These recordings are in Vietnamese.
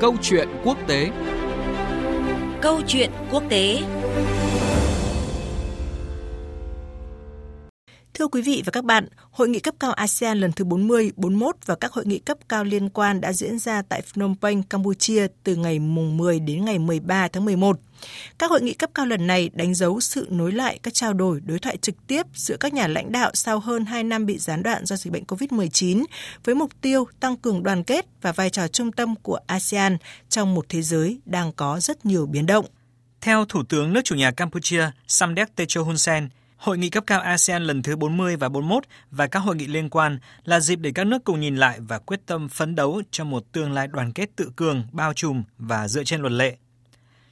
Câu chuyện quốc tế. Câu chuyện quốc tế. Thưa quý vị và các bạn, Hội nghị cấp cao ASEAN lần thứ 40, 41 và các hội nghị cấp cao liên quan đã diễn ra tại Phnom Penh, Campuchia từ ngày mùng 10 đến ngày 13 tháng 11. Các hội nghị cấp cao lần này đánh dấu sự nối lại các trao đổi đối thoại trực tiếp giữa các nhà lãnh đạo sau hơn 2 năm bị gián đoạn do dịch bệnh COVID-19 với mục tiêu tăng cường đoàn kết và vai trò trung tâm của ASEAN trong một thế giới đang có rất nhiều biến động. Theo Thủ tướng nước chủ nhà Campuchia Samdech Techo Hun Sen, Hội nghị cấp cao ASEAN lần thứ 40 và 41 và các hội nghị liên quan là dịp để các nước cùng nhìn lại và quyết tâm phấn đấu cho một tương lai đoàn kết tự cường, bao trùm và dựa trên luật lệ.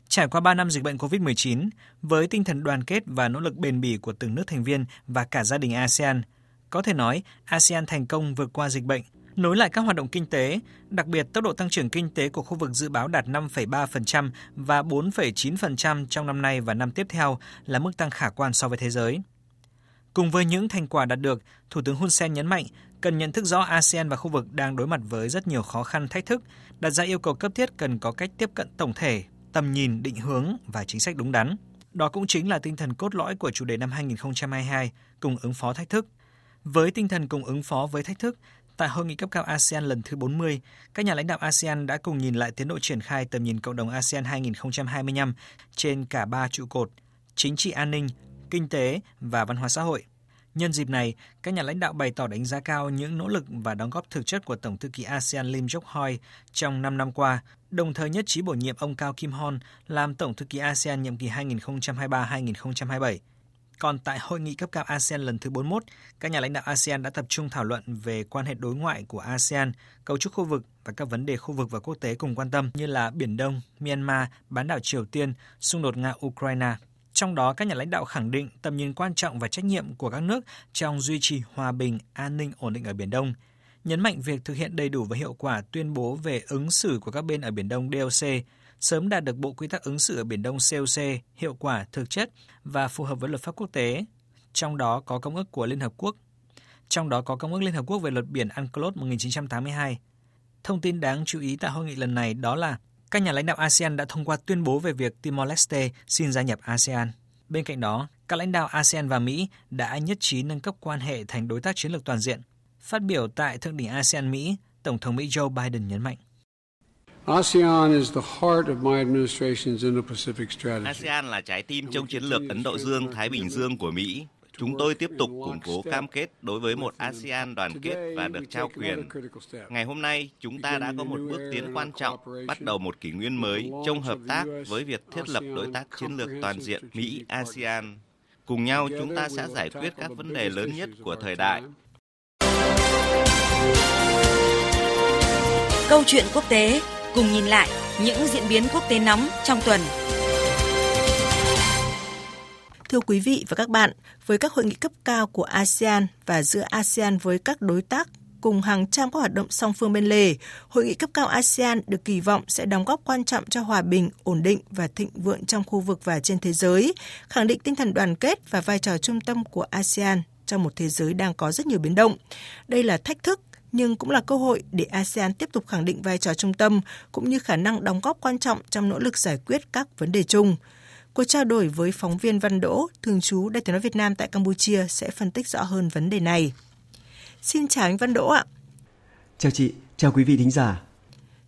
Trải qua 3 năm dịch bệnh COVID-19, với tinh thần đoàn kết và nỗ lực bền bỉ của từng nước thành viên và cả gia đình ASEAN, có thể nói ASEAN thành công vượt qua dịch bệnh, nối lại các hoạt động kinh tế, đặc biệt tốc độ tăng trưởng kinh tế của khu vực dự báo đạt 5,3% và 4,9% trong năm nay và năm tiếp theo là mức tăng khả quan so với thế giới. Cùng với những thành quả đạt được, Thủ tướng Hun Sen nhấn mạnh cần nhận thức rõ ASEAN và khu vực đang đối mặt với rất nhiều khó khăn thách thức, đặt ra yêu cầu cấp thiết cần có cách tiếp cận tổng thể, tầm nhìn, định hướng và chính sách đúng đắn. Đó cũng chính là tinh thần cốt lõi của chủ đề năm 2022, cùng ứng phó thách thức. Với tinh thần cùng ứng phó với thách thức, Tại hội nghị cấp cao ASEAN lần thứ 40, các nhà lãnh đạo ASEAN đã cùng nhìn lại tiến độ triển khai tầm nhìn cộng đồng ASEAN 2025 trên cả ba trụ cột: chính trị an ninh, kinh tế và văn hóa xã hội. Nhân dịp này, các nhà lãnh đạo bày tỏ đánh giá cao những nỗ lực và đóng góp thực chất của Tổng thư ký ASEAN Lim Jok Hoi trong 5 năm qua, đồng thời nhất trí bổ nhiệm ông Cao Kim Hon làm Tổng thư ký ASEAN nhiệm kỳ 2023-2027. Còn tại hội nghị cấp cao ASEAN lần thứ 41, các nhà lãnh đạo ASEAN đã tập trung thảo luận về quan hệ đối ngoại của ASEAN, cấu trúc khu vực và các vấn đề khu vực và quốc tế cùng quan tâm như là Biển Đông, Myanmar, bán đảo Triều Tiên, xung đột Nga-Ukraine. Trong đó, các nhà lãnh đạo khẳng định tầm nhìn quan trọng và trách nhiệm của các nước trong duy trì hòa bình, an ninh, ổn định ở Biển Đông, nhấn mạnh việc thực hiện đầy đủ và hiệu quả tuyên bố về ứng xử của các bên ở Biển Đông DOC, sớm đạt được bộ quy tắc ứng xử ở Biển Đông COC hiệu quả, thực chất và phù hợp với luật pháp quốc tế, trong đó có Công ước của Liên Hợp Quốc. Trong đó có Công ước Liên Hợp Quốc về luật biển UNCLOS 1982. Thông tin đáng chú ý tại hội nghị lần này đó là các nhà lãnh đạo ASEAN đã thông qua tuyên bố về việc Timor-Leste xin gia nhập ASEAN. Bên cạnh đó, các lãnh đạo ASEAN và Mỹ đã nhất trí nâng cấp quan hệ thành đối tác chiến lược toàn diện. Phát biểu tại thượng đỉnh ASEAN-Mỹ, Tổng thống Mỹ Joe Biden nhấn mạnh. ASEAN is the heart of my administration's Indo-Pacific strategy. ASEAN là trái tim trong chiến lược Ấn Độ Dương Thái Bình Dương của Mỹ. Chúng tôi tiếp tục củng cố cam kết đối với một ASEAN đoàn kết và được trao quyền. Ngày hôm nay, chúng ta đã có một bước tiến quan trọng, bắt đầu một kỷ nguyên mới trong hợp tác với việc thiết lập đối tác chiến lược toàn diện Mỹ-ASEAN. Cùng nhau, chúng ta sẽ giải quyết các vấn đề lớn nhất của thời đại. Câu chuyện quốc tế cùng nhìn lại những diễn biến quốc tế nóng trong tuần. Thưa quý vị và các bạn, với các hội nghị cấp cao của ASEAN và giữa ASEAN với các đối tác cùng hàng trăm các hoạt động song phương bên lề, hội nghị cấp cao ASEAN được kỳ vọng sẽ đóng góp quan trọng cho hòa bình, ổn định và thịnh vượng trong khu vực và trên thế giới, khẳng định tinh thần đoàn kết và vai trò trung tâm của ASEAN trong một thế giới đang có rất nhiều biến động. Đây là thách thức nhưng cũng là cơ hội để ASEAN tiếp tục khẳng định vai trò trung tâm cũng như khả năng đóng góp quan trọng trong nỗ lực giải quyết các vấn đề chung. Cuộc trao đổi với phóng viên Văn Đỗ, thường trú Đại tiếng nói Việt Nam tại Campuchia sẽ phân tích rõ hơn vấn đề này. Xin chào anh Văn Đỗ ạ. Chào chị, chào quý vị thính giả.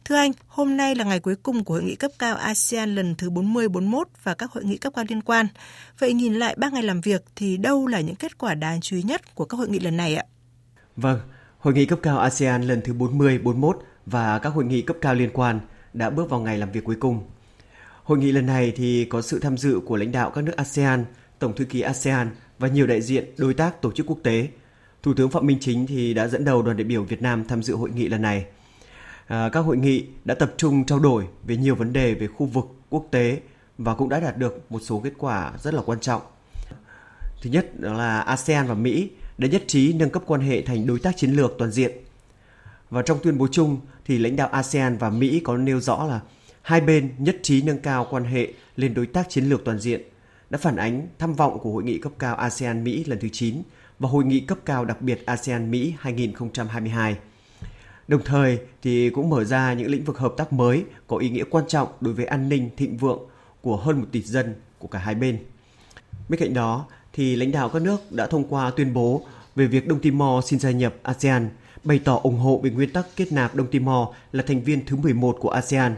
Thưa anh, hôm nay là ngày cuối cùng của hội nghị cấp cao ASEAN lần thứ 40-41 và các hội nghị cấp cao liên quan. Vậy nhìn lại 3 ngày làm việc thì đâu là những kết quả đáng chú ý nhất của các hội nghị lần này ạ? Vâng, Hội nghị cấp cao ASEAN lần thứ 40, 41 và các hội nghị cấp cao liên quan đã bước vào ngày làm việc cuối cùng. Hội nghị lần này thì có sự tham dự của lãnh đạo các nước ASEAN, Tổng thư ký ASEAN và nhiều đại diện đối tác tổ chức quốc tế. Thủ tướng Phạm Minh Chính thì đã dẫn đầu đoàn đại biểu Việt Nam tham dự hội nghị lần này. À, các hội nghị đã tập trung trao đổi về nhiều vấn đề về khu vực quốc tế và cũng đã đạt được một số kết quả rất là quan trọng. Thứ nhất đó là ASEAN và Mỹ đã nhất trí nâng cấp quan hệ thành đối tác chiến lược toàn diện. Và trong tuyên bố chung thì lãnh đạo ASEAN và Mỹ có nêu rõ là hai bên nhất trí nâng cao quan hệ lên đối tác chiến lược toàn diện, đã phản ánh tham vọng của hội nghị cấp cao ASEAN Mỹ lần thứ 9 và hội nghị cấp cao đặc biệt ASEAN Mỹ 2022. Đồng thời thì cũng mở ra những lĩnh vực hợp tác mới có ý nghĩa quan trọng đối với an ninh thịnh vượng của hơn một tỷ dân của cả hai bên. Bên cạnh đó thì lãnh đạo các nước đã thông qua tuyên bố về việc Đông Timor xin gia nhập ASEAN, bày tỏ ủng hộ về nguyên tắc kết nạp Đông Timor là thành viên thứ 11 của ASEAN,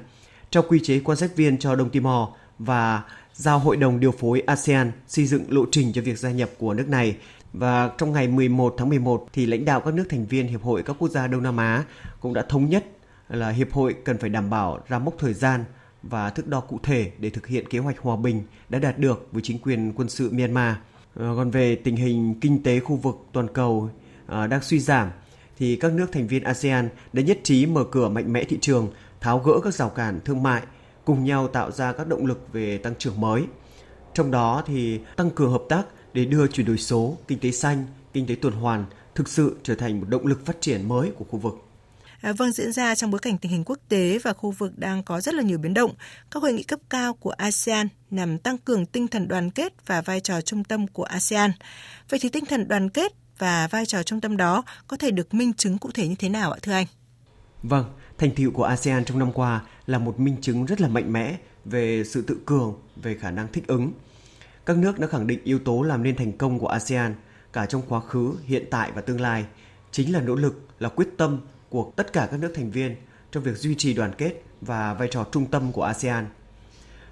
trao quy chế quan sát viên cho Đông Timor và giao Hội đồng điều phối ASEAN xây dựng lộ trình cho việc gia nhập của nước này và trong ngày 11 tháng 11 thì lãnh đạo các nước thành viên Hiệp hội các quốc gia Đông Nam Á cũng đã thống nhất là Hiệp hội cần phải đảm bảo ra mốc thời gian và thước đo cụ thể để thực hiện kế hoạch hòa bình đã đạt được với chính quyền quân sự Myanmar. Ờ, còn về tình hình kinh tế khu vực toàn cầu ờ, đang suy giảm thì các nước thành viên ASEAN đã nhất trí mở cửa mạnh mẽ thị trường, tháo gỡ các rào cản thương mại, cùng nhau tạo ra các động lực về tăng trưởng mới. Trong đó thì tăng cường hợp tác để đưa chuyển đổi số, kinh tế xanh, kinh tế tuần hoàn thực sự trở thành một động lực phát triển mới của khu vực. À, vâng, diễn ra trong bối cảnh tình hình quốc tế và khu vực đang có rất là nhiều biến động. Các hội nghị cấp cao của ASEAN nhằm tăng cường tinh thần đoàn kết và vai trò trung tâm của ASEAN. Vậy thì tinh thần đoàn kết và vai trò trung tâm đó có thể được minh chứng cụ thể như thế nào ạ thưa anh? Vâng, thành tựu của ASEAN trong năm qua là một minh chứng rất là mạnh mẽ về sự tự cường, về khả năng thích ứng. Các nước đã khẳng định yếu tố làm nên thành công của ASEAN cả trong quá khứ, hiện tại và tương lai chính là nỗ lực, là quyết tâm của tất cả các nước thành viên trong việc duy trì đoàn kết và vai trò trung tâm của ASEAN.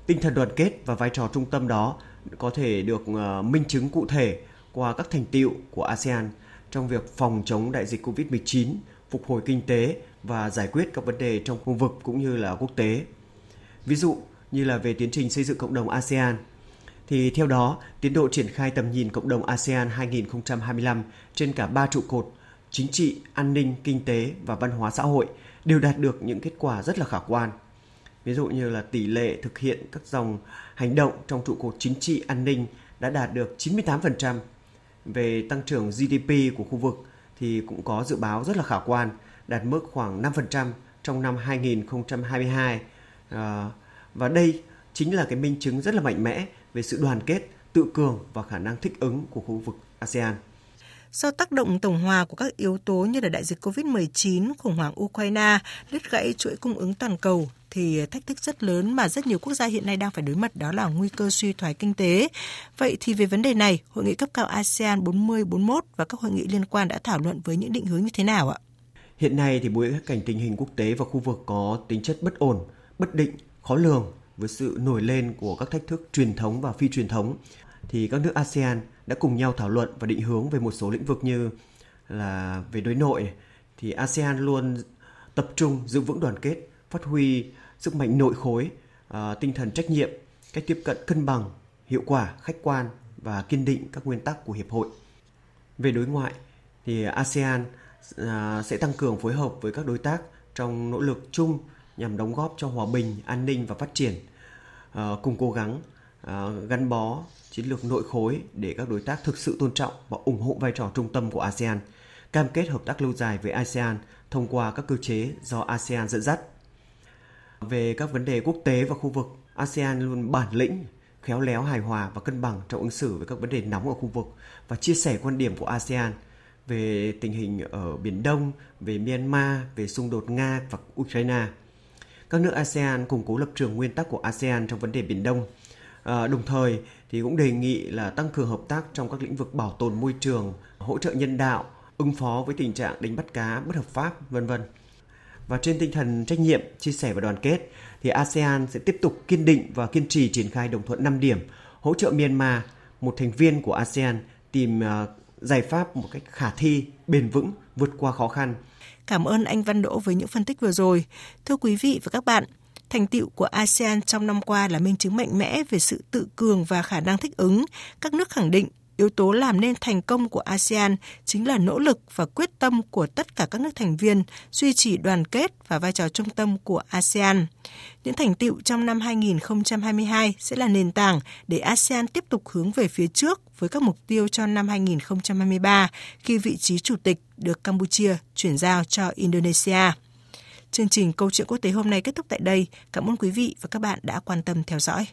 Tinh thần đoàn kết và vai trò trung tâm đó có thể được ờ, minh chứng cụ thể qua các thành tiệu của ASEAN trong việc phòng chống đại dịch COVID-19, phục hồi kinh tế và giải quyết các vấn đề trong khu vực cũng như là quốc tế. Ví dụ như là về tiến trình xây dựng cộng đồng ASEAN thì theo đó, tiến độ triển khai tầm nhìn cộng đồng ASEAN 2025 trên cả ba trụ cột chính trị, an ninh, kinh tế và văn hóa xã hội đều đạt được những kết quả rất là khả quan. Ví dụ như là tỷ lệ thực hiện các dòng hành động trong trụ cột chính trị an ninh đã đạt được 98%. Về tăng trưởng GDP của khu vực thì cũng có dự báo rất là khả quan, đạt mức khoảng 5% trong năm 2022. À, và đây chính là cái minh chứng rất là mạnh mẽ về sự đoàn kết, tự cường và khả năng thích ứng của khu vực ASEAN. Do tác động tổng hòa của các yếu tố như là đại dịch COVID-19, khủng hoảng Ukraine, đứt gãy chuỗi cung ứng toàn cầu, thì thách thức rất lớn mà rất nhiều quốc gia hiện nay đang phải đối mặt đó là nguy cơ suy thoái kinh tế. Vậy thì về vấn đề này, Hội nghị cấp cao ASEAN 40-41 và các hội nghị liên quan đã thảo luận với những định hướng như thế nào ạ? Hiện nay thì bối cảnh tình hình quốc tế và khu vực có tính chất bất ổn, bất định, khó lường với sự nổi lên của các thách thức truyền thống và phi truyền thống thì các nước ASEAN đã cùng nhau thảo luận và định hướng về một số lĩnh vực như là về đối nội thì ASEAN luôn tập trung giữ vững đoàn kết, phát huy sức mạnh nội khối, ờ, tinh thần trách nhiệm, cách tiếp cận cân bằng, hiệu quả, khách quan và kiên định các nguyên tắc của hiệp hội. Về đối ngoại thì ASEAN ờ, sẽ tăng cường phối hợp với các đối tác trong nỗ lực chung nhằm đóng góp cho hòa bình, an ninh và phát triển, ờ, cùng cố gắng Ờ, gắn bó chiến lược nội khối để các đối tác thực sự tôn trọng và ủng hộ vai trò trung tâm của ASEAN, cam kết hợp tác lâu dài với ASEAN thông qua các cơ chế do ASEAN dẫn dắt. Về các vấn đề quốc tế và khu vực, ASEAN luôn bản lĩnh, khéo léo hài hòa và cân bằng trong ứng xử với các vấn đề nóng ở khu vực và chia sẻ quan điểm của ASEAN về tình hình ở Biển Đông, về Myanmar, về xung đột Nga và Ukraine. Các nước ASEAN củng cố lập trường nguyên tắc của ASEAN trong vấn đề Biển Đông. À, đồng thời thì cũng đề nghị là tăng cường hợp tác trong các lĩnh vực bảo tồn môi trường, hỗ trợ nhân đạo, ứng phó với tình trạng đánh bắt cá bất hợp pháp, vân vân. Và trên tinh thần trách nhiệm, chia sẻ và đoàn kết thì ASEAN sẽ tiếp tục kiên định và kiên trì triển khai đồng thuận 5 điểm, hỗ trợ Myanmar, một thành viên của ASEAN tìm uh, giải pháp một cách khả thi, bền vững, vượt qua khó khăn. Cảm ơn anh Văn Đỗ với những phân tích vừa rồi. Thưa quý vị và các bạn, Thành tựu của ASEAN trong năm qua là minh chứng mạnh mẽ về sự tự cường và khả năng thích ứng. Các nước khẳng định yếu tố làm nên thành công của ASEAN chính là nỗ lực và quyết tâm của tất cả các nước thành viên duy trì đoàn kết và vai trò trung tâm của ASEAN. Những thành tựu trong năm 2022 sẽ là nền tảng để ASEAN tiếp tục hướng về phía trước với các mục tiêu cho năm 2023 khi vị trí chủ tịch được Campuchia chuyển giao cho Indonesia. Chương trình Câu chuyện quốc tế hôm nay kết thúc tại đây. Cảm ơn quý vị và các bạn đã quan tâm theo dõi.